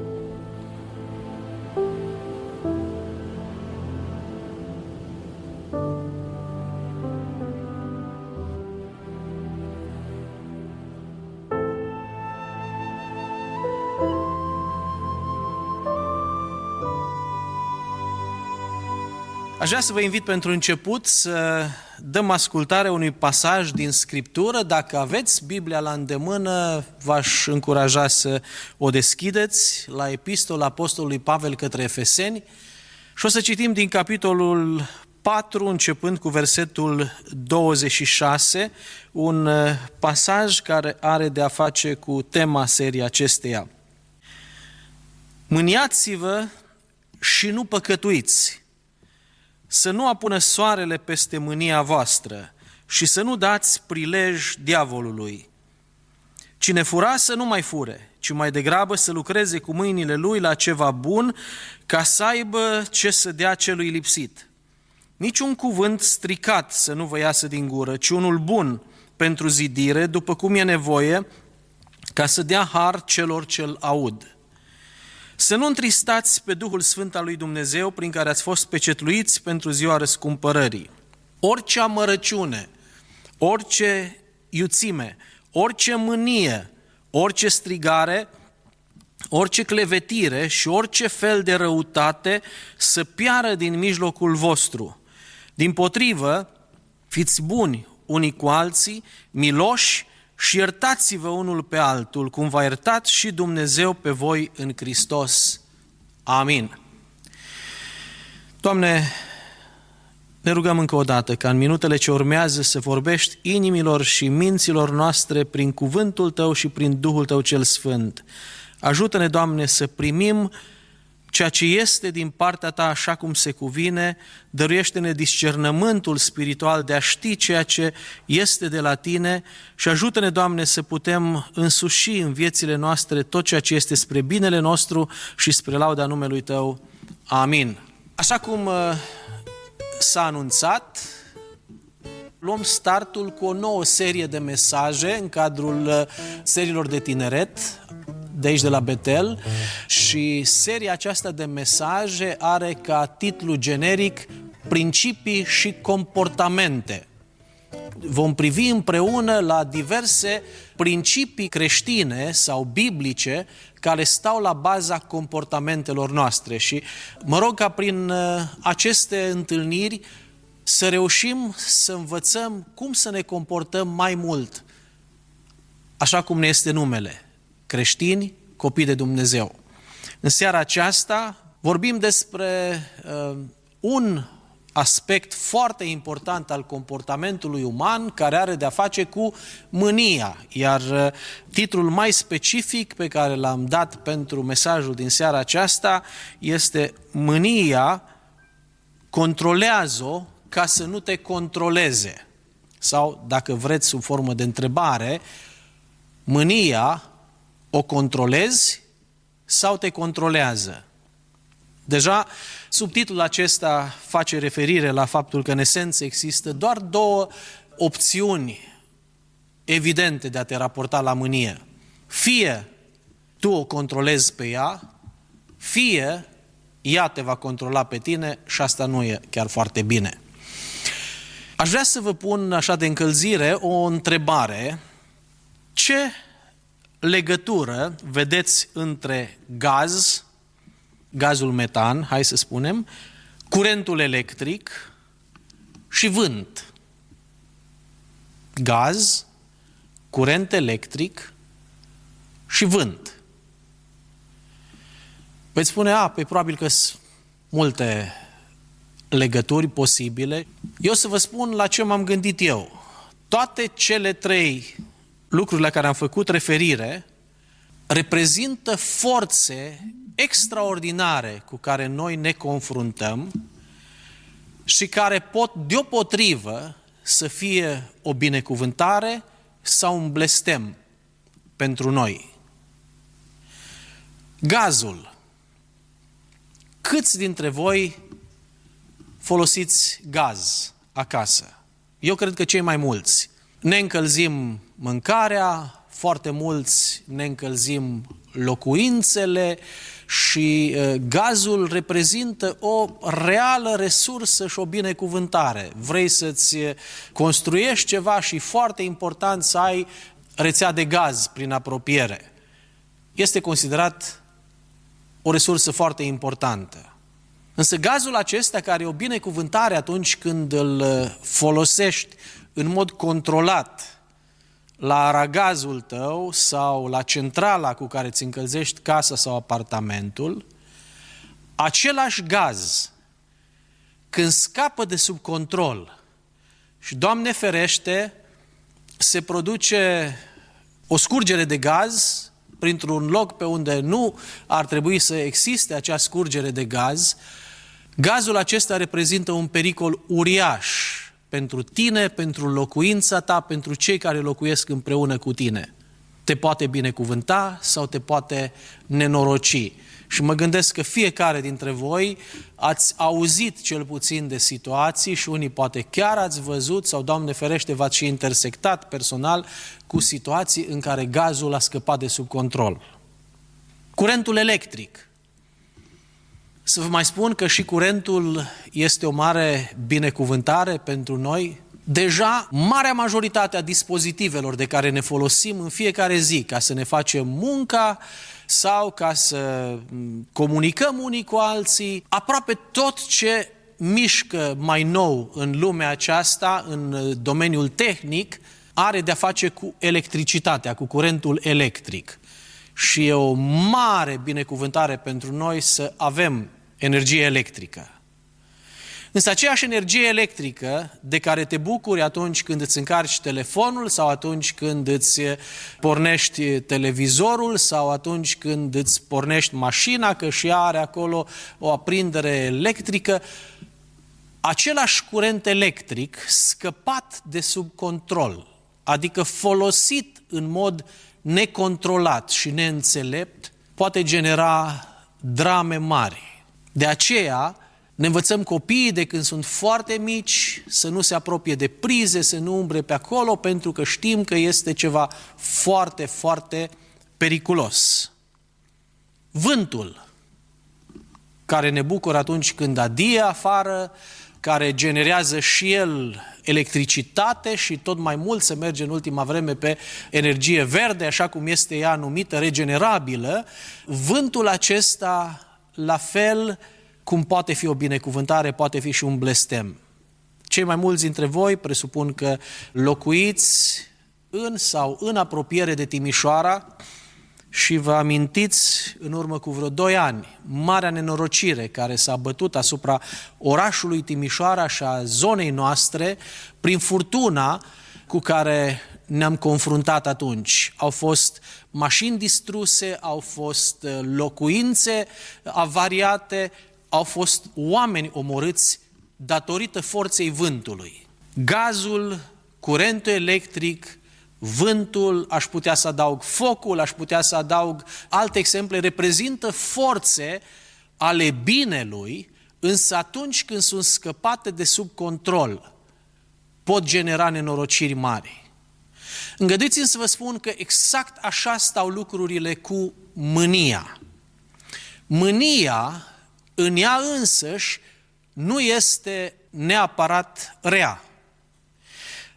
you. Aș vrea să vă invit pentru început să dăm ascultare unui pasaj din Scriptură. Dacă aveți Biblia la îndemână, v-aș încuraja să o deschideți la Epistola Apostolului Pavel către Efeseni și o să citim din capitolul 4, începând cu versetul 26, un pasaj care are de a face cu tema serii acesteia. Mâniați-vă și nu păcătuiți, să nu apună soarele peste mânia voastră și să nu dați prilej diavolului. Cine fura să nu mai fure, ci mai degrabă să lucreze cu mâinile lui la ceva bun, ca să aibă ce să dea celui lipsit. Niciun cuvânt stricat să nu vă iasă din gură, ci unul bun pentru zidire, după cum e nevoie, ca să dea har celor ce-l aud. Să nu întristați pe Duhul Sfânt al lui Dumnezeu prin care ați fost pecetluiți pentru ziua răscumpărării. Orice amărăciune, orice iuțime, orice mânie, orice strigare, orice clevetire și orice fel de răutate să piară din mijlocul vostru. Din potrivă, fiți buni unii cu alții, miloși și iertați-vă unul pe altul, cum v-a iertat și Dumnezeu pe voi în Hristos. Amin. Doamne, ne rugăm încă o dată ca în minutele ce urmează să vorbești inimilor și minților noastre prin cuvântul Tău și prin Duhul Tău cel Sfânt. Ajută-ne, Doamne, să primim ceea ce este din partea ta așa cum se cuvine, dăruiește-ne discernământul spiritual de a ști ceea ce este de la tine și ajută-ne, Doamne, să putem însuși în viețile noastre tot ceea ce este spre binele nostru și spre lauda numelui Tău. Amin. Așa cum uh, s-a anunțat, luăm startul cu o nouă serie de mesaje în cadrul uh, seriilor de tineret de aici de la Betel. Și seria aceasta de mesaje are ca titlu generic Principii și comportamente. Vom privi împreună la diverse principii creștine sau biblice care stau la baza comportamentelor noastre. Și mă rog ca prin uh, aceste întâlniri să reușim să învățăm cum să ne comportăm mai mult, așa cum ne este numele, creștini, copii de Dumnezeu. În seara aceasta vorbim despre uh, un aspect foarte important al comportamentului uman care are de-a face cu mânia. Iar uh, titlul mai specific pe care l-am dat pentru mesajul din seara aceasta este Mânia controlează-o ca să nu te controleze. Sau, dacă vreți, sub formă de întrebare, mânia o controlezi sau te controlează? Deja subtitlul acesta face referire la faptul că în esență există doar două opțiuni evidente de a te raporta la mânie. Fie tu o controlezi pe ea, fie ea te va controla pe tine și asta nu e chiar foarte bine. Aș vrea să vă pun așa de încălzire o întrebare. Ce legătură vedeți între gaz, gazul metan, hai să spunem, curentul electric și vânt. Gaz, curent electric și vânt. Veți spune, a, pe probabil că sunt multe legături posibile. Eu să vă spun la ce m-am gândit eu. Toate cele trei lucruri la care am făcut referire reprezintă forțe extraordinare cu care noi ne confruntăm și care pot deopotrivă să fie o binecuvântare sau un blestem pentru noi. Gazul. Câți dintre voi folosiți gaz acasă? Eu cred că cei mai mulți. Ne încălzim mâncarea, foarte mulți ne încălzim locuințele și uh, gazul reprezintă o reală resursă și o binecuvântare. Vrei să-ți construiești ceva și foarte important să ai rețea de gaz prin apropiere. Este considerat o resursă foarte importantă. Însă gazul acesta, care e o binecuvântare atunci când îl folosești în mod controlat, la aragazul tău sau la centrala cu care îți încălzești casa sau apartamentul, același gaz, când scapă de sub control și, Doamne ferește, se produce o scurgere de gaz printr-un loc pe unde nu ar trebui să existe acea scurgere de gaz, gazul acesta reprezintă un pericol uriaș pentru tine, pentru locuința ta, pentru cei care locuiesc împreună cu tine. Te poate binecuvânta sau te poate nenoroci. Și mă gândesc că fiecare dintre voi ați auzit cel puțin de situații și unii poate chiar ați văzut sau, Doamne ferește, v-ați și intersectat personal cu situații în care gazul a scăpat de sub control. Curentul electric. Să vă mai spun că și curentul este o mare binecuvântare pentru noi. Deja, marea majoritate a dispozitivelor de care ne folosim în fiecare zi ca să ne facem munca sau ca să comunicăm unii cu alții, aproape tot ce mișcă mai nou în lumea aceasta, în domeniul tehnic, are de-a face cu electricitatea, cu curentul electric. Și e o mare binecuvântare pentru noi să avem energie electrică. Însă aceeași energie electrică de care te bucuri atunci când îți încarci telefonul sau atunci când îți pornești televizorul sau atunci când îți pornești mașina, că și are acolo o aprindere electrică, același curent electric scăpat de sub control, adică folosit în mod necontrolat și neînțelept, poate genera drame mari. De aceea, ne învățăm copiii de când sunt foarte mici să nu se apropie de prize, să nu umbre pe acolo, pentru că știm că este ceva foarte, foarte periculos. Vântul, care ne bucură atunci când adie afară, care generează și el electricitate și tot mai mult se merge în ultima vreme pe energie verde, așa cum este ea numită regenerabilă, vântul acesta la fel cum poate fi o binecuvântare, poate fi și un blestem. Cei mai mulți dintre voi presupun că locuiți în sau în apropiere de Timișoara și vă amintiți în urmă cu vreo doi ani marea nenorocire care s-a bătut asupra orașului Timișoara și a zonei noastre prin furtuna cu care ne-am confruntat atunci. Au fost mașini distruse, au fost locuințe avariate, au fost oameni omorâți datorită forței vântului. Gazul, curentul electric, vântul, aș putea să adaug focul, aș putea să adaug alte exemple, reprezintă forțe ale binelui, însă atunci când sunt scăpate de sub control, pot genera nenorociri mari. Îngăduiți-mi să vă spun că exact așa stau lucrurile cu mânia. Mânia în ea însăși nu este neapărat rea.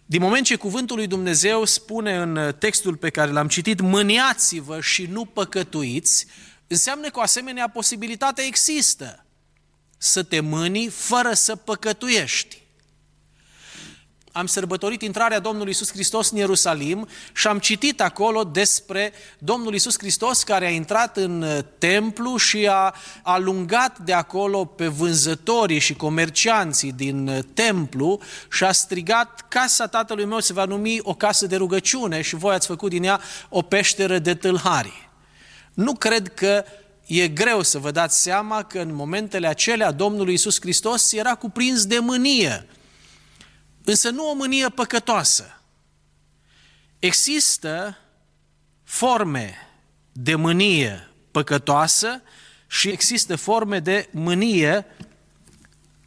Din moment ce cuvântul lui Dumnezeu spune în textul pe care l-am citit, mâniați-vă și nu păcătuiți, înseamnă că o asemenea posibilitate există. Să te mâni fără să păcătuiești am sărbătorit intrarea Domnului Isus Hristos în Ierusalim și am citit acolo despre Domnul Isus Hristos care a intrat în uh, templu și a alungat de acolo pe vânzătorii și comercianții din uh, templu și a strigat, casa tatălui meu se va numi o casă de rugăciune și voi ați făcut din ea o peșteră de tâlhari. Nu cred că e greu să vă dați seama că în momentele acelea Domnul Isus Hristos era cuprins de mânie însă nu o mânie păcătoasă. Există forme de mânie păcătoasă și există forme de mânie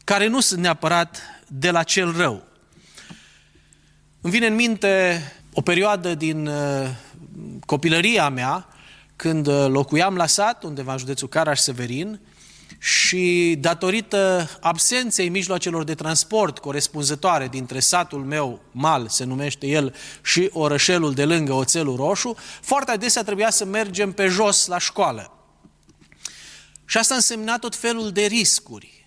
care nu sunt neapărat de la cel rău. Îmi vine în minte o perioadă din uh, copilăria mea când uh, locuiam la sat, undeva în județul Caraș-Severin, și datorită absenței mijloacelor de transport corespunzătoare dintre satul meu, Mal, se numește el, și orășelul de lângă, Oțelul Roșu, foarte adesea trebuia să mergem pe jos la școală. Și asta însemna tot felul de riscuri.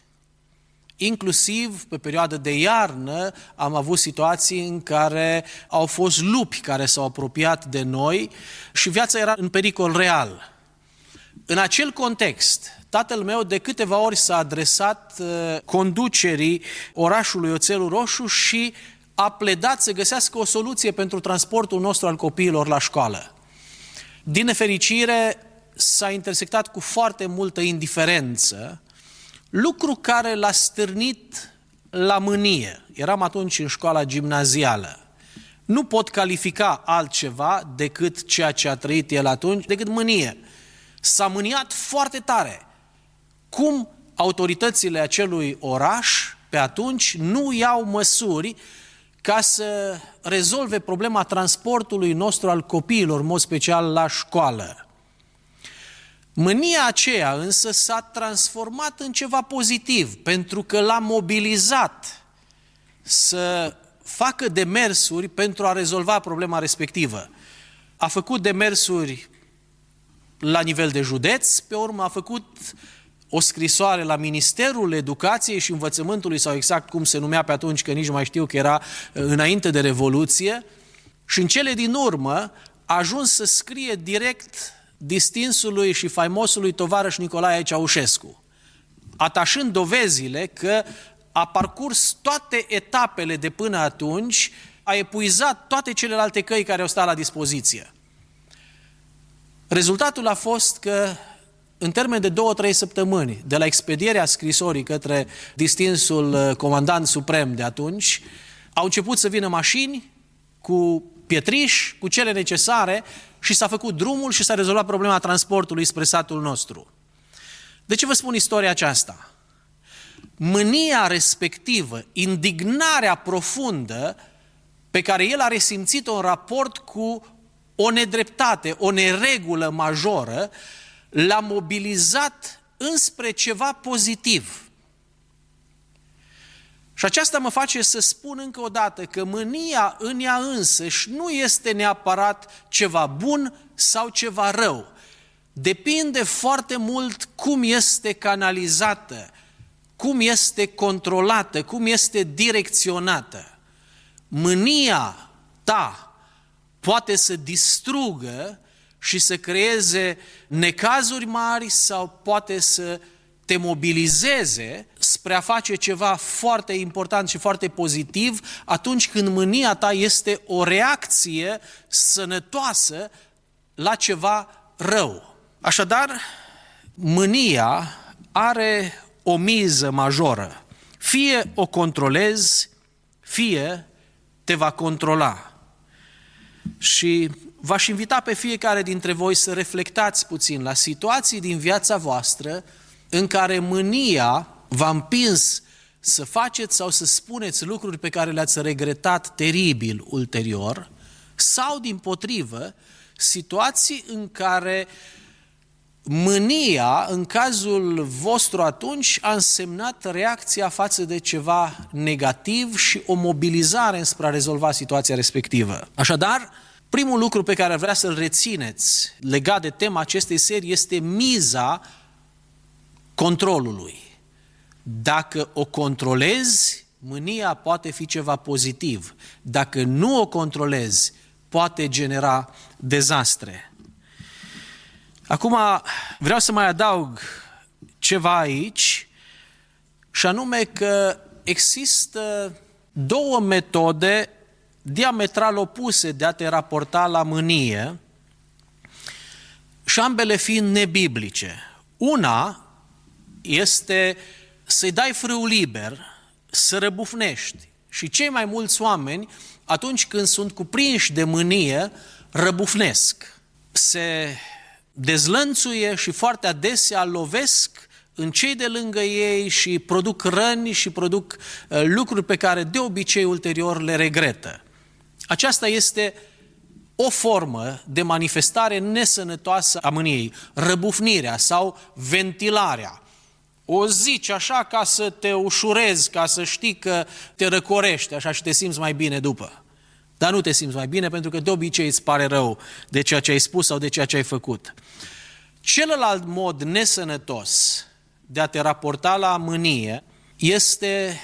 Inclusiv pe perioadă de iarnă am avut situații în care au fost lupi care s-au apropiat de noi și viața era în pericol real. În acel context, tatăl meu de câteva ori s-a adresat uh, conducerii orașului Oțelul Roșu și a pledat să găsească o soluție pentru transportul nostru al copiilor la școală. Din nefericire, s-a intersectat cu foarte multă indiferență, lucru care l-a stârnit la mânie. Eram atunci în școala gimnazială. Nu pot califica altceva decât ceea ce a trăit el atunci, decât mânie. S-a mâniat foarte tare. Cum autoritățile acelui oraș pe atunci nu iau măsuri ca să rezolve problema transportului nostru al copiilor, în mod special la școală. Mânia aceea însă s-a transformat în ceva pozitiv, pentru că l-a mobilizat să facă demersuri pentru a rezolva problema respectivă. A făcut demersuri la nivel de județ, pe urmă a făcut o scrisoare la Ministerul Educației și Învățământului, sau exact cum se numea pe atunci, că nici nu mai știu că era uh, înainte de Revoluție, și în cele din urmă a ajuns să scrie direct distinsului și faimosului tovarăș Nicolae Ceaușescu, atașând dovezile că a parcurs toate etapele de până atunci, a epuizat toate celelalte căi care au stat la dispoziție. Rezultatul a fost că în termen de două-trei săptămâni, de la expedierea scrisorii către distinsul uh, comandant suprem de atunci, au început să vină mașini cu pietriș, cu cele necesare și s-a făcut drumul și s-a rezolvat problema transportului spre satul nostru. De ce vă spun istoria aceasta? Mânia respectivă, indignarea profundă pe care el a resimțit-o în raport cu o nedreptate, o neregulă majoră, l-a mobilizat înspre ceva pozitiv. Și aceasta mă face să spun încă o dată că mânia în ea însăși nu este neapărat ceva bun sau ceva rău. Depinde foarte mult cum este canalizată, cum este controlată, cum este direcționată. Mânia ta poate să distrugă și să creeze necazuri mari sau poate să te mobilizeze spre a face ceva foarte important și foarte pozitiv atunci când mânia ta este o reacție sănătoasă la ceva rău. Așadar, mânia are o miză majoră. Fie o controlezi, fie te va controla. Și v-aș invita pe fiecare dintre voi să reflectați puțin la situații din viața voastră în care mânia v-a împins să faceți sau să spuneți lucruri pe care le-ați regretat teribil ulterior, sau, din potrivă, situații în care mânia, în cazul vostru atunci, a însemnat reacția față de ceva negativ și o mobilizare înspre a rezolva situația respectivă. Așadar, primul lucru pe care vrea să-l rețineți legat de tema acestei serii este miza controlului. Dacă o controlezi, mânia poate fi ceva pozitiv. Dacă nu o controlezi, poate genera dezastre. Acum vreau să mai adaug ceva aici, și anume că există două metode diametral opuse de a te raporta la mânie și ambele fiind nebiblice. Una este să-i dai frâu liber, să răbufnești. Și cei mai mulți oameni, atunci când sunt cuprinși de mânie, răbufnesc. Se dezlănțuie și foarte adesea lovesc în cei de lângă ei și produc răni și produc uh, lucruri pe care de obicei ulterior le regretă. Aceasta este o formă de manifestare nesănătoasă a mâniei, răbufnirea sau ventilarea. O zici așa ca să te ușurezi, ca să știi că te răcorești așa și te simți mai bine după. Dar nu te simți mai bine pentru că de obicei îți pare rău de ceea ce ai spus sau de ceea ce ai făcut. Celălalt mod nesănătos de a te raporta la mânie este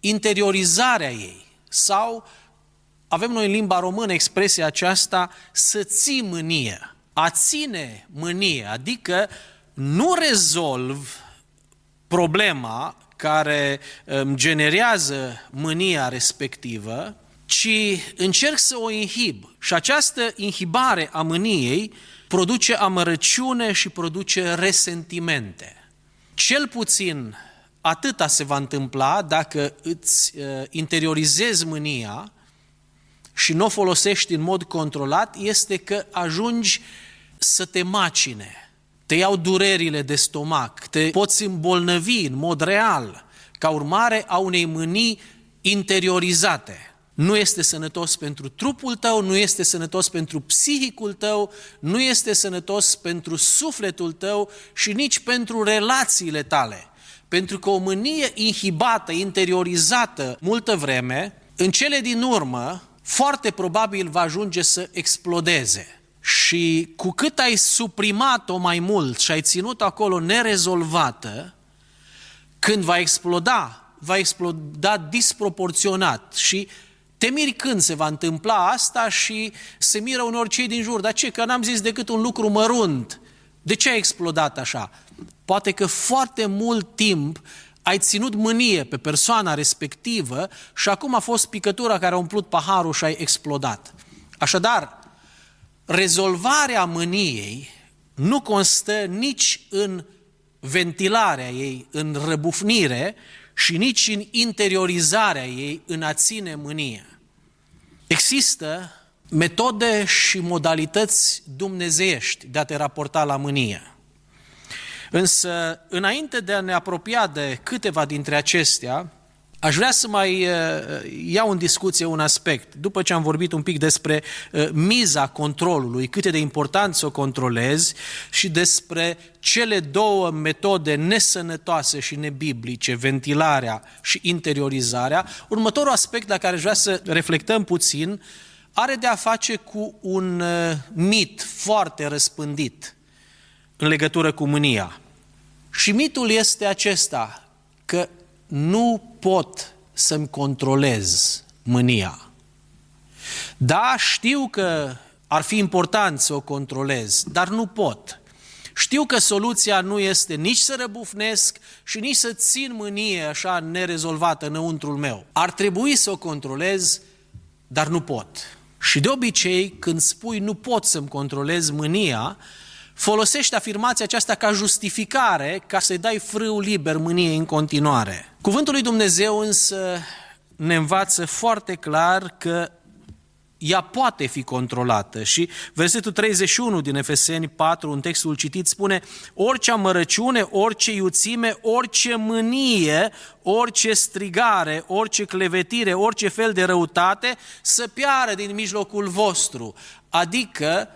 interiorizarea ei sau avem noi în limba română expresia aceasta să ții mânie. A ține mânie, adică nu rezolv problema care îmi generează mânia respectivă, ci încerc să o inhib. Și această inhibare a mâniei produce amărăciune și produce resentimente. Cel puțin atâta se va întâmpla dacă îți uh, interiorizezi mânia și nu o folosești în mod controlat, este că ajungi să te macine. Te iau durerile de stomac, te poți îmbolnăvi în mod real, ca urmare a unei mânii interiorizate nu este sănătos pentru trupul tău, nu este sănătos pentru psihicul tău, nu este sănătos pentru sufletul tău și nici pentru relațiile tale. Pentru că o mânie inhibată, interiorizată multă vreme, în cele din urmă, foarte probabil va ajunge să explodeze. Și cu cât ai suprimat-o mai mult și ai ținut acolo nerezolvată, când va exploda, va exploda disproporționat și te miri când se va întâmpla asta și se miră unor cei din jur. Dar ce? Că n-am zis decât un lucru mărunt. De ce a explodat așa? Poate că foarte mult timp ai ținut mânie pe persoana respectivă și acum a fost picătura care a umplut paharul și ai explodat. Așadar, rezolvarea mâniei nu constă nici în ventilarea ei, în răbufnire, și nici în interiorizarea ei, în a ține mânie. Există metode și modalități dumnezeiești de a te raporta la mânie. Însă, înainte de a ne apropia de câteva dintre acestea, Aș vrea să mai uh, iau în discuție un aspect, după ce am vorbit un pic despre uh, miza controlului, cât e de important să o controlezi și despre cele două metode nesănătoase și nebiblice, ventilarea și interiorizarea. Următorul aspect la care aș vrea să reflectăm puțin are de a face cu un uh, mit foarte răspândit în legătură cu mânia. Și mitul este acesta, că nu pot să-mi controlez mânia. Da, știu că ar fi important să o controlez, dar nu pot. Știu că soluția nu este nici să răbufnesc și nici să țin mânie așa nerezolvată înăuntrul meu. Ar trebui să o controlez, dar nu pot. Și de obicei, când spui nu pot să-mi controlez mânia, folosește afirmația aceasta ca justificare ca să-i dai frâu liber mâniei în continuare. Cuvântul lui Dumnezeu însă ne învață foarte clar că ea poate fi controlată și versetul 31 din Efeseni 4, în textul citit, spune orice amărăciune, orice iuțime, orice mânie, orice strigare, orice clevetire, orice fel de răutate să piară din mijlocul vostru. Adică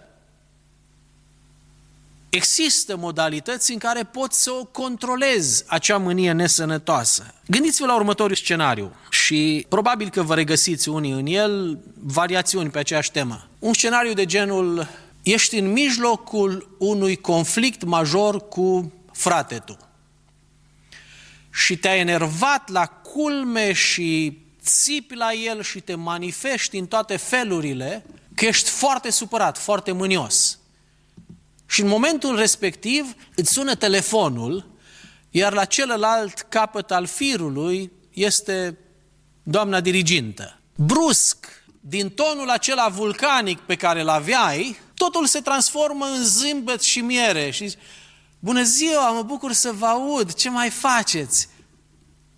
Există modalități în care poți să o controlezi, acea mânie nesănătoasă. Gândiți-vă la următorul scenariu și probabil că vă regăsiți unii în el variațiuni pe aceeași temă. Un scenariu de genul, ești în mijlocul unui conflict major cu frate tu și te-ai enervat la culme și țipi la el și te manifesti în toate felurile că ești foarte supărat, foarte mânios. Și în momentul respectiv îți sună telefonul, iar la celălalt capăt al firului este doamna dirigintă. Brusc, din tonul acela vulcanic pe care îl aveai, totul se transformă în zâmbet și miere și Bună ziua, mă bucur să vă aud, ce mai faceți?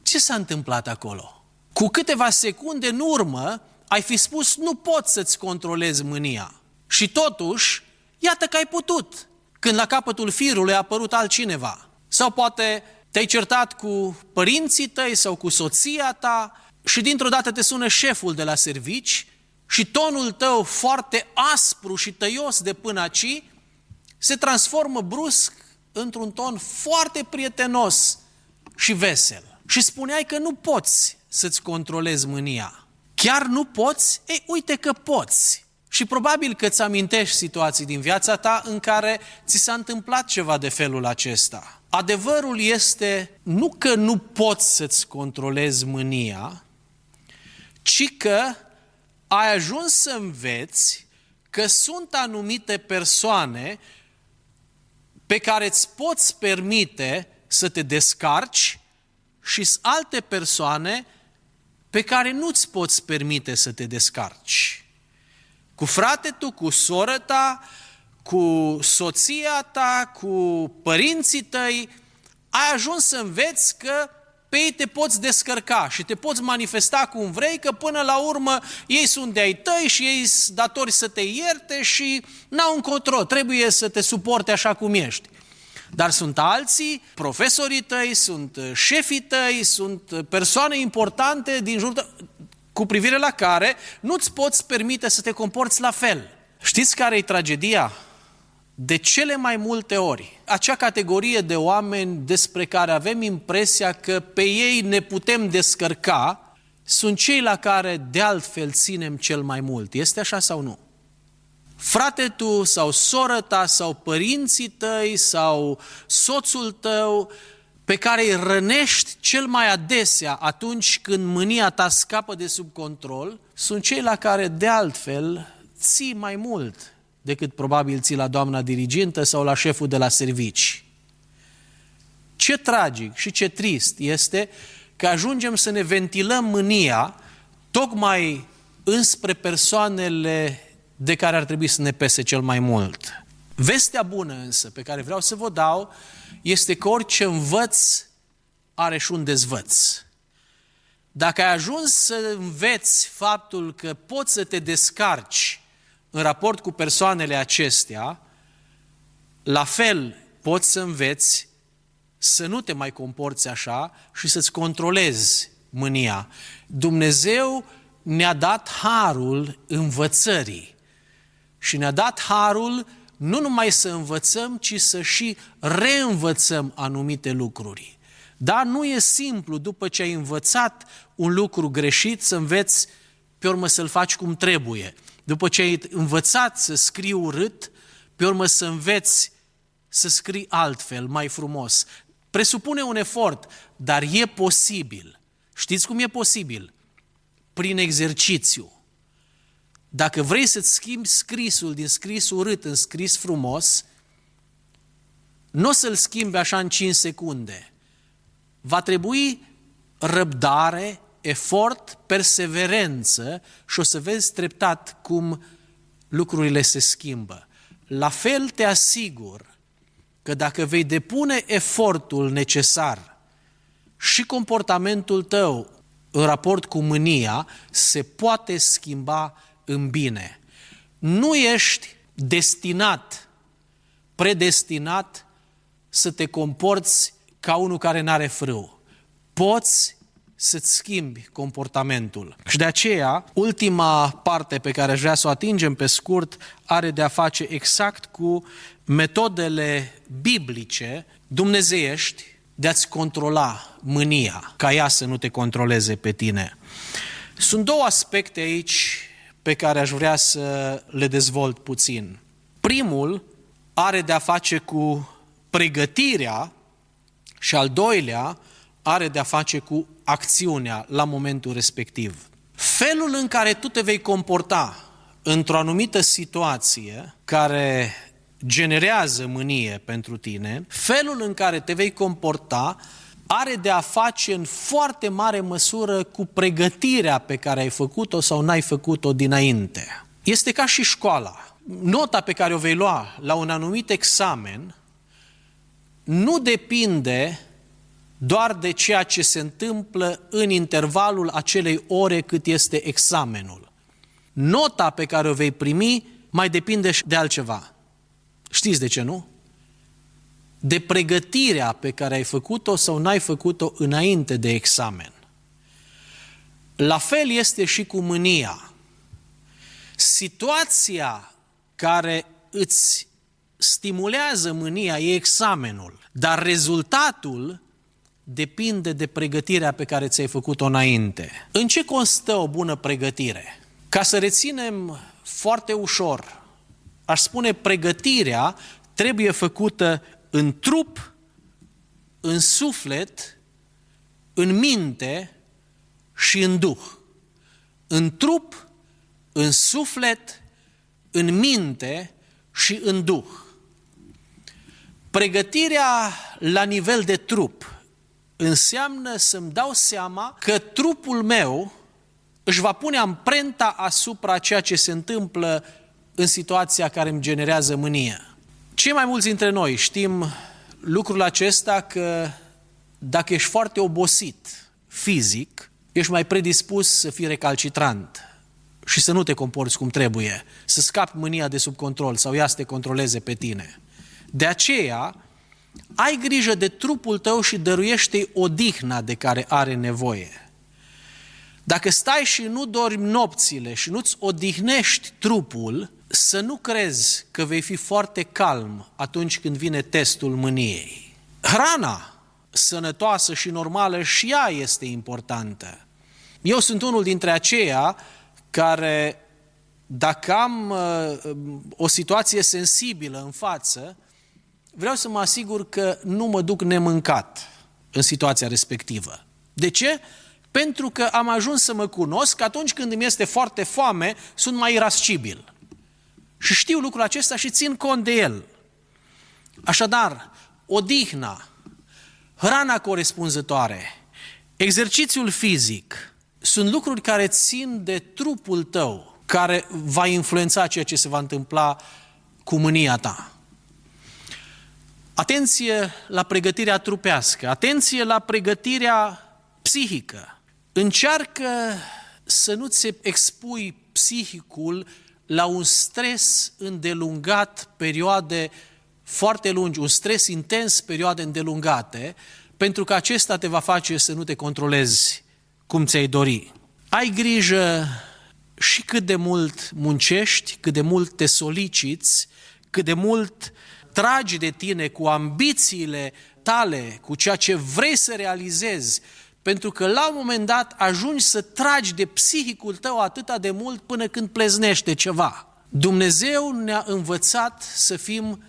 Ce s-a întâmplat acolo? Cu câteva secunde în urmă ai fi spus nu poți să-ți controlezi mânia. Și totuși, Iată că ai putut, când la capătul firului a apărut altcineva. Sau poate te-ai certat cu părinții tăi sau cu soția ta și dintr-o dată te sună șeful de la servici și tonul tău foarte aspru și tăios de până aici se transformă brusc într-un ton foarte prietenos și vesel. Și spuneai că nu poți să-ți controlezi mânia. Chiar nu poți? Ei, uite că poți. Și probabil că îți amintești situații din viața ta în care ți s-a întâmplat ceva de felul acesta. Adevărul este nu că nu poți să-ți controlezi mânia, ci că ai ajuns să înveți că sunt anumite persoane pe care îți poți permite să te descarci și alte persoane pe care nu-ți poți permite să te descarci. Cu frate tu, cu soră ta, cu soția ta, cu părinții tăi, ai ajuns să înveți că pe ei te poți descărca și te poți manifesta cum vrei, că până la urmă ei sunt de ai tăi și ei sunt datori să te ierte și n-au încotro, trebuie să te suporte așa cum ești. Dar sunt alții, profesorii tăi, sunt șefii tăi, sunt persoane importante din jur cu privire la care nu-ți poți permite să te comporți la fel. Știți care e tragedia? De cele mai multe ori, acea categorie de oameni despre care avem impresia că pe ei ne putem descărca, sunt cei la care de altfel ținem cel mai mult. Este așa sau nu? Frate tu sau soră ta sau părinții tăi sau soțul tău pe care îi rănești cel mai adesea atunci când mânia ta scapă de sub control, sunt cei la care de altfel ții mai mult decât probabil ții la doamna dirigintă sau la șeful de la servici. Ce tragic și ce trist este că ajungem să ne ventilăm mânia tocmai înspre persoanele de care ar trebui să ne pese cel mai mult. Vestea bună însă pe care vreau să vă dau este că orice învăț are și un dezvăț. Dacă ai ajuns să înveți faptul că poți să te descarci în raport cu persoanele acestea, la fel poți să înveți să nu te mai comporți așa și să-ți controlezi mânia. Dumnezeu ne-a dat harul învățării și ne-a dat harul nu numai să învățăm, ci să și reînvățăm anumite lucruri. Dar nu e simplu, după ce ai învățat un lucru greșit, să înveți pe urmă să-l faci cum trebuie. După ce ai învățat să scrii urât, pe urmă să înveți să scrii altfel, mai frumos. Presupune un efort, dar e posibil. Știți cum e posibil? Prin exercițiu. Dacă vrei să-ți schimbi scrisul din scris urât în scris frumos, nu o să-l schimbi așa în 5 secunde. Va trebui răbdare, efort, perseverență și o să vezi treptat cum lucrurile se schimbă. La fel te asigur că dacă vei depune efortul necesar și comportamentul tău în raport cu mânia, se poate schimba în bine. Nu ești destinat, predestinat să te comporți ca unul care n-are frâu. Poți să-ți schimbi comportamentul. Și de aceea, ultima parte pe care aș vrea să o atingem pe scurt are de a face exact cu metodele biblice, dumnezeiești, de a-ți controla mânia, ca ea să nu te controleze pe tine. Sunt două aspecte aici pe care aș vrea să le dezvolt puțin. Primul are de a face cu pregătirea și al doilea are de a face cu acțiunea la momentul respectiv. Felul în care tu te vei comporta într-o anumită situație care generează mânie pentru tine, felul în care te vei comporta are de a face în foarte mare măsură cu pregătirea pe care ai făcut-o sau n-ai făcut-o dinainte. Este ca și școala. Nota pe care o vei lua la un anumit examen nu depinde doar de ceea ce se întâmplă în intervalul acelei ore cât este examenul. Nota pe care o vei primi mai depinde și de altceva. Știți de ce nu? De pregătirea pe care ai făcut-o sau n-ai făcut-o înainte de examen. La fel este și cu mânia. Situația care îți stimulează mânia e examenul, dar rezultatul depinde de pregătirea pe care ți-ai făcut-o înainte. În ce constă o bună pregătire? Ca să reținem foarte ușor, aș spune pregătirea trebuie făcută în trup, în suflet, în minte și în duh. În trup, în suflet, în minte și în duh. Pregătirea la nivel de trup înseamnă să-mi dau seama că trupul meu își va pune amprenta asupra ceea ce se întâmplă în situația care îmi generează mânie. Cei mai mulți dintre noi știm lucrul acesta că dacă ești foarte obosit fizic, ești mai predispus să fii recalcitrant și să nu te comporți cum trebuie, să scapi mânia de sub control sau ea să te controleze pe tine. De aceea, ai grijă de trupul tău și dăruiește odihna de care are nevoie. Dacă stai și nu dormi nopțile și nu-ți odihnești trupul, să nu crezi că vei fi foarte calm atunci când vine testul mâniei. Hrana sănătoasă și normală și ea este importantă. Eu sunt unul dintre aceia care, dacă am uh, o situație sensibilă în față, vreau să mă asigur că nu mă duc nemâncat în situația respectivă. De ce? Pentru că am ajuns să mă cunosc că atunci când îmi este foarte foame, sunt mai irascibil. Și știu lucrul acesta și țin cont de el. Așadar, odihna, hrana corespunzătoare, exercițiul fizic, sunt lucruri care țin de trupul tău, care va influența ceea ce se va întâmpla cu mânia ta. Atenție la pregătirea trupească, atenție la pregătirea psihică. Încearcă să nu-ți expui psihicul la un stres îndelungat, perioade foarte lungi, un stres intens, perioade îndelungate, pentru că acesta te va face să nu te controlezi cum ți-ai dori. Ai grijă și cât de mult muncești, cât de mult te soliciți, cât de mult tragi de tine cu ambițiile tale, cu ceea ce vrei să realizezi, pentru că la un moment dat ajungi să tragi de psihicul tău atâta de mult până când pleznește ceva. Dumnezeu ne-a învățat să fim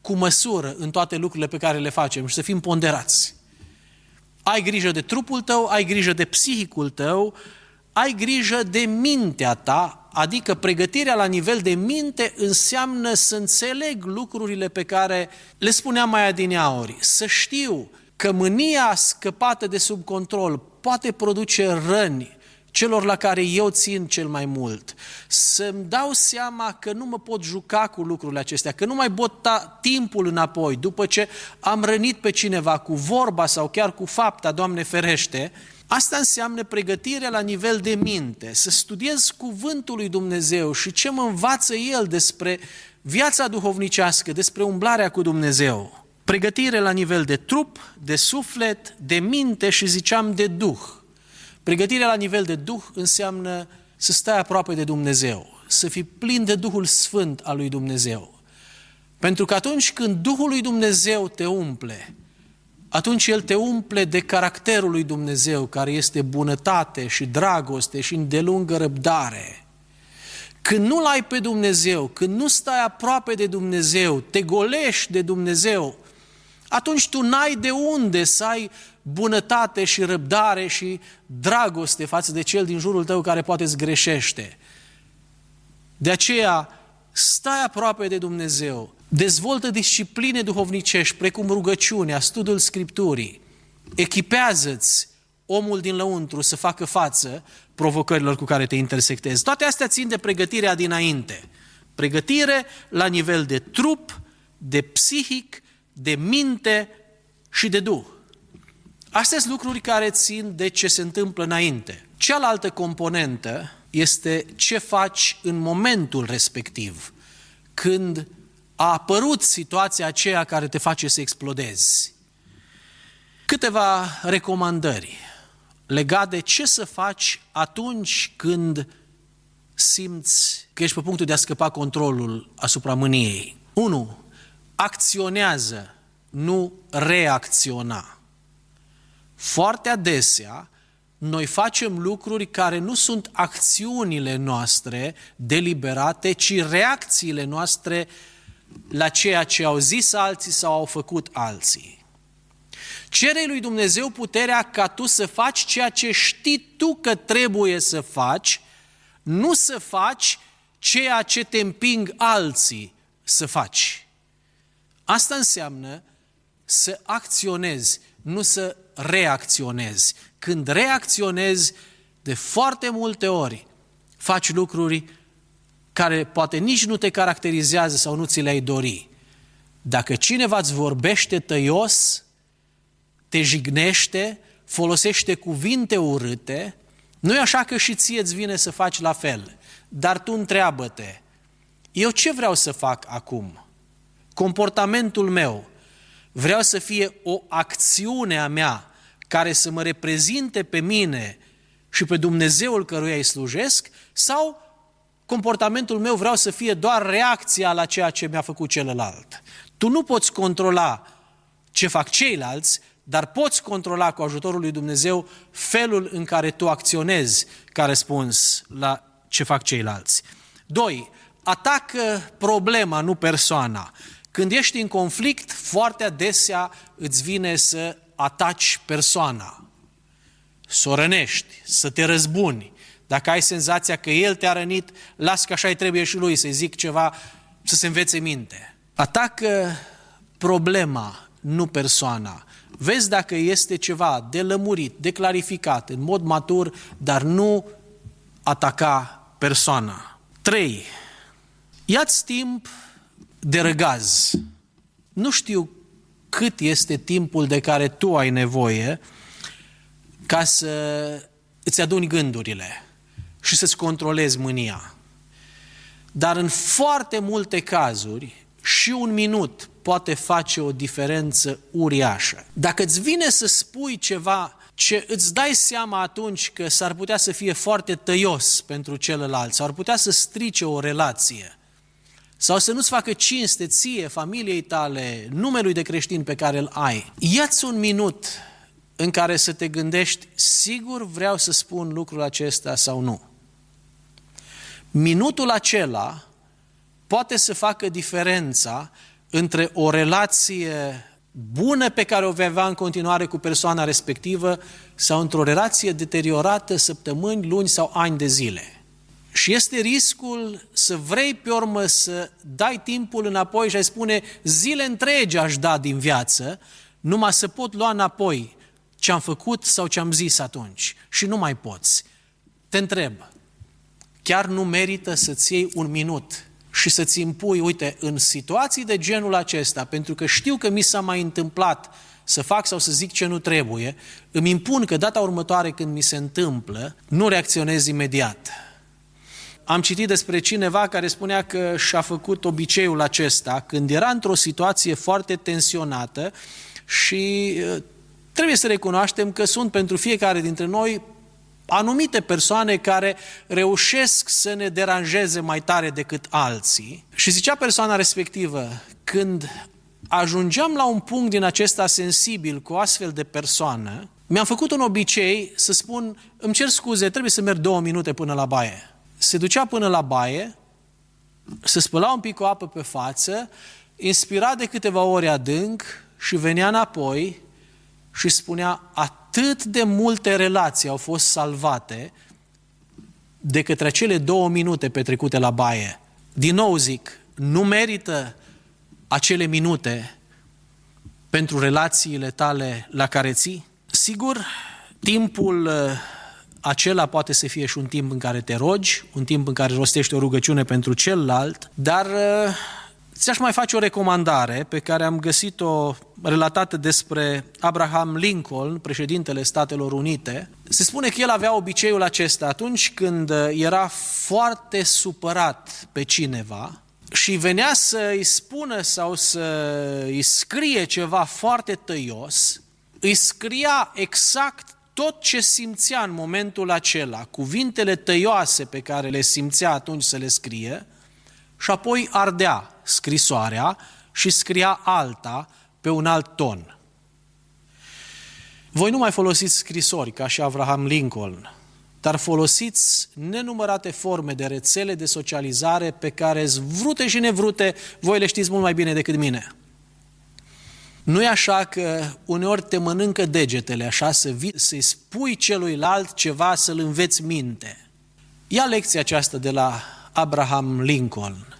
cu măsură în toate lucrurile pe care le facem și să fim ponderați. Ai grijă de trupul tău, ai grijă de psihicul tău, ai grijă de mintea ta, adică pregătirea la nivel de minte înseamnă să înțeleg lucrurile pe care le spuneam mai adineauri, să știu că mânia scăpată de sub control poate produce răni celor la care eu țin cel mai mult, să-mi dau seama că nu mă pot juca cu lucrurile acestea, că nu mai pot ta timpul înapoi după ce am rănit pe cineva cu vorba sau chiar cu fapta, Doamne ferește, Asta înseamnă pregătire la nivel de minte, să studiez cuvântul lui Dumnezeu și ce mă învață El despre viața duhovnicească, despre umblarea cu Dumnezeu. Pregătire la nivel de trup, de suflet, de minte și ziceam de duh. Pregătirea la nivel de duh înseamnă să stai aproape de Dumnezeu, să fii plin de Duhul Sfânt al lui Dumnezeu. Pentru că atunci când Duhul lui Dumnezeu te umple, atunci El te umple de caracterul lui Dumnezeu, care este bunătate și dragoste și îndelungă răbdare. Când nu-L ai pe Dumnezeu, când nu stai aproape de Dumnezeu, te golești de Dumnezeu, atunci tu n-ai de unde să ai bunătate și răbdare și dragoste față de cel din jurul tău care poate îți greșește. De aceea, stai aproape de Dumnezeu, dezvoltă discipline duhovnicești, precum rugăciunea, studiul Scripturii, echipează-ți omul din lăuntru să facă față provocărilor cu care te intersectezi. Toate astea țin de pregătirea dinainte. Pregătire la nivel de trup, de psihic, de minte și de duh. Astea sunt lucruri care țin de ce se întâmplă înainte. Cealaltă componentă este ce faci în momentul respectiv, când a apărut situația aceea care te face să explodezi. Câteva recomandări legate de ce să faci atunci când simți că ești pe punctul de a scăpa controlul asupra mâniei. 1. Acționează, nu reacționa. Foarte adesea, noi facem lucruri care nu sunt acțiunile noastre deliberate, ci reacțiile noastre la ceea ce au zis alții sau au făcut alții. Cere lui Dumnezeu puterea ca tu să faci ceea ce știi tu că trebuie să faci, nu să faci ceea ce te împing alții să faci. Asta înseamnă să acționezi, nu să reacționezi. Când reacționezi, de foarte multe ori faci lucruri care poate nici nu te caracterizează sau nu ți le-ai dori. Dacă cineva îți vorbește tăios, te jignește, folosește cuvinte urâte, nu e așa că și ție îți vine să faci la fel. Dar tu întreabă-te, eu ce vreau să fac acum? Comportamentul meu, vreau să fie o acțiune a mea care să mă reprezinte pe mine și pe Dumnezeul căruia îi slujesc sau comportamentul meu vreau să fie doar reacția la ceea ce mi-a făcut celălalt. Tu nu poți controla ce fac ceilalți, dar poți controla cu ajutorul lui Dumnezeu felul în care tu acționezi ca răspuns la ce fac ceilalți. Doi, atacă problema, nu persoana. Când ești în conflict, foarte adesea îți vine să ataci persoana, să o rănești, să te răzbuni. Dacă ai senzația că el te-a rănit, las că așa trebuie și lui, să-i zic ceva, să se învețe minte. Atacă problema, nu persoana. Vezi dacă este ceva de lămurit, de clarificat, în mod matur, dar nu ataca persoana. 3. Ia-ți timp de răgaz. Nu știu cât este timpul de care tu ai nevoie ca să îți aduni gândurile și să-ți controlezi mânia. Dar în foarte multe cazuri, și un minut poate face o diferență uriașă. Dacă îți vine să spui ceva ce îți dai seama atunci că s-ar putea să fie foarte tăios pentru celălalt, sau ar putea să strice o relație, sau să nu-ți facă cinste ție, familiei tale, numelui de creștin pe care îl ai. Ia-ți un minut în care să te gândești, sigur vreau să spun lucrul acesta sau nu. Minutul acela poate să facă diferența între o relație bună pe care o vei avea în continuare cu persoana respectivă sau într-o relație deteriorată săptămâni, luni sau ani de zile. Și este riscul să vrei pe urmă să dai timpul înapoi și ai spune zile întregi aș da din viață, numai să pot lua înapoi ce am făcut sau ce am zis atunci. Și nu mai poți. Te întreb, chiar nu merită să-ți iei un minut și să-ți impui, uite, în situații de genul acesta, pentru că știu că mi s-a mai întâmplat să fac sau să zic ce nu trebuie, îmi impun că data următoare când mi se întâmplă, nu reacționez imediat am citit despre cineva care spunea că și-a făcut obiceiul acesta când era într-o situație foarte tensionată și trebuie să recunoaștem că sunt pentru fiecare dintre noi anumite persoane care reușesc să ne deranjeze mai tare decât alții. Și zicea persoana respectivă, când ajungeam la un punct din acesta sensibil cu o astfel de persoană, mi-am făcut un obicei să spun, îmi cer scuze, trebuie să merg două minute până la baie se ducea până la baie, se spăla un pic cu apă pe față, inspira de câteva ori adânc și venea înapoi și spunea atât de multe relații au fost salvate de către cele două minute petrecute la baie. Din nou zic, nu merită acele minute pentru relațiile tale la care ții? Sigur, timpul acela poate să fie și un timp în care te rogi, un timp în care rostești o rugăciune pentru celălalt, dar uh, ți-aș mai face o recomandare pe care am găsit-o relatată despre Abraham Lincoln, președintele Statelor Unite. Se spune că el avea obiceiul acesta atunci când uh, era foarte supărat pe cineva și venea să îi spună sau să îi scrie ceva foarte tăios, îi scria exact tot ce simțea în momentul acela, cuvintele tăioase pe care le simțea atunci să le scrie, și apoi ardea scrisoarea și scria alta pe un alt ton. Voi nu mai folosiți scrisori ca și Abraham Lincoln, dar folosiți nenumărate forme de rețele de socializare pe care, vrute și nevrute, voi le știți mult mai bine decât mine. Nu e așa că uneori te mănâncă degetele, așa să vii, să-i spui celuilalt ceva, să-l înveți minte. Ia lecția aceasta de la Abraham Lincoln.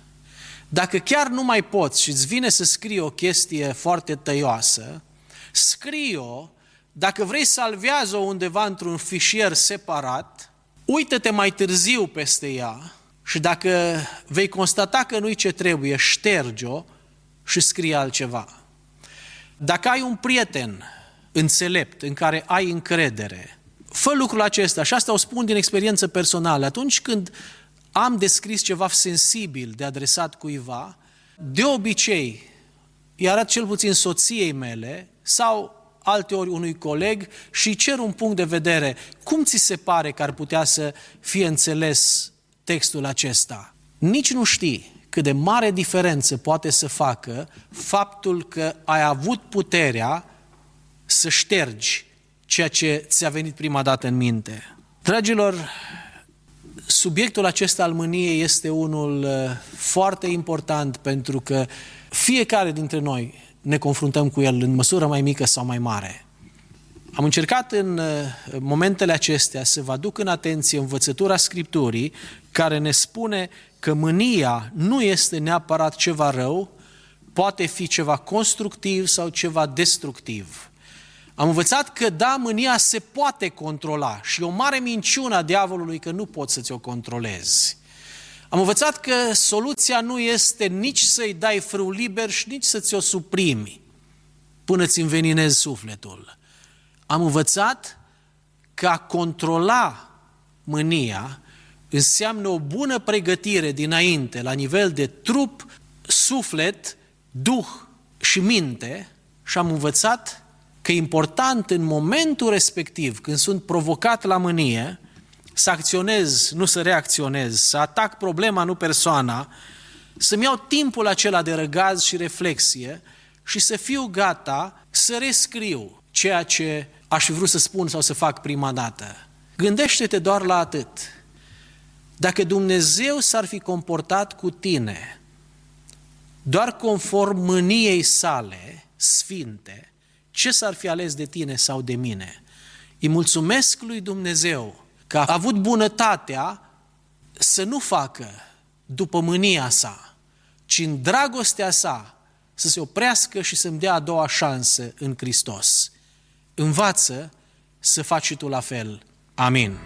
Dacă chiar nu mai poți și îți vine să scrii o chestie foarte tăioasă, scrie-o, dacă vrei salvează-o undeva într-un fișier separat, uită-te mai târziu peste ea și dacă vei constata că nu-i ce trebuie, șterge-o și scrie altceva. Dacă ai un prieten înțelept, în care ai încredere, fă lucrul acesta și asta o spun din experiență personală. Atunci când am descris ceva sensibil de adresat cuiva, de obicei îi arăt cel puțin soției mele sau alteori unui coleg și cer un punct de vedere. Cum ți se pare că ar putea să fie înțeles textul acesta? Nici nu știi cât de mare diferență poate să facă faptul că ai avut puterea să ștergi ceea ce ți-a venit prima dată în minte. Dragilor, subiectul acesta al mâniei este unul uh, foarte important pentru că fiecare dintre noi ne confruntăm cu el în măsură mai mică sau mai mare. Am încercat în uh, momentele acestea să vă aduc în atenție învățătura Scripturii care ne spune că mânia nu este neapărat ceva rău, poate fi ceva constructiv sau ceva destructiv. Am învățat că da, mânia se poate controla și o mare minciună a diavolului că nu poți să ți-o controlezi. Am învățat că soluția nu este nici să-i dai frâu liber și nici să ți-o suprimi până ți înveninezi sufletul. Am învățat că a controla mânia înseamnă o bună pregătire dinainte, la nivel de trup, suflet, duh și minte și am învățat că e important în momentul respectiv, când sunt provocat la mânie, să acționez, nu să reacționez, să atac problema, nu persoana, să-mi iau timpul acela de răgaz și reflexie și să fiu gata să rescriu ceea ce aș fi vrut să spun sau să fac prima dată. Gândește-te doar la atât. Dacă Dumnezeu s-ar fi comportat cu tine doar conform mâniei sale sfinte, ce s-ar fi ales de tine sau de mine? Îi mulțumesc lui Dumnezeu că a avut bunătatea să nu facă după mânia sa, ci în dragostea sa să se oprească și să-mi dea a doua șansă în Hristos. Învață să faci și tu la fel. Amin.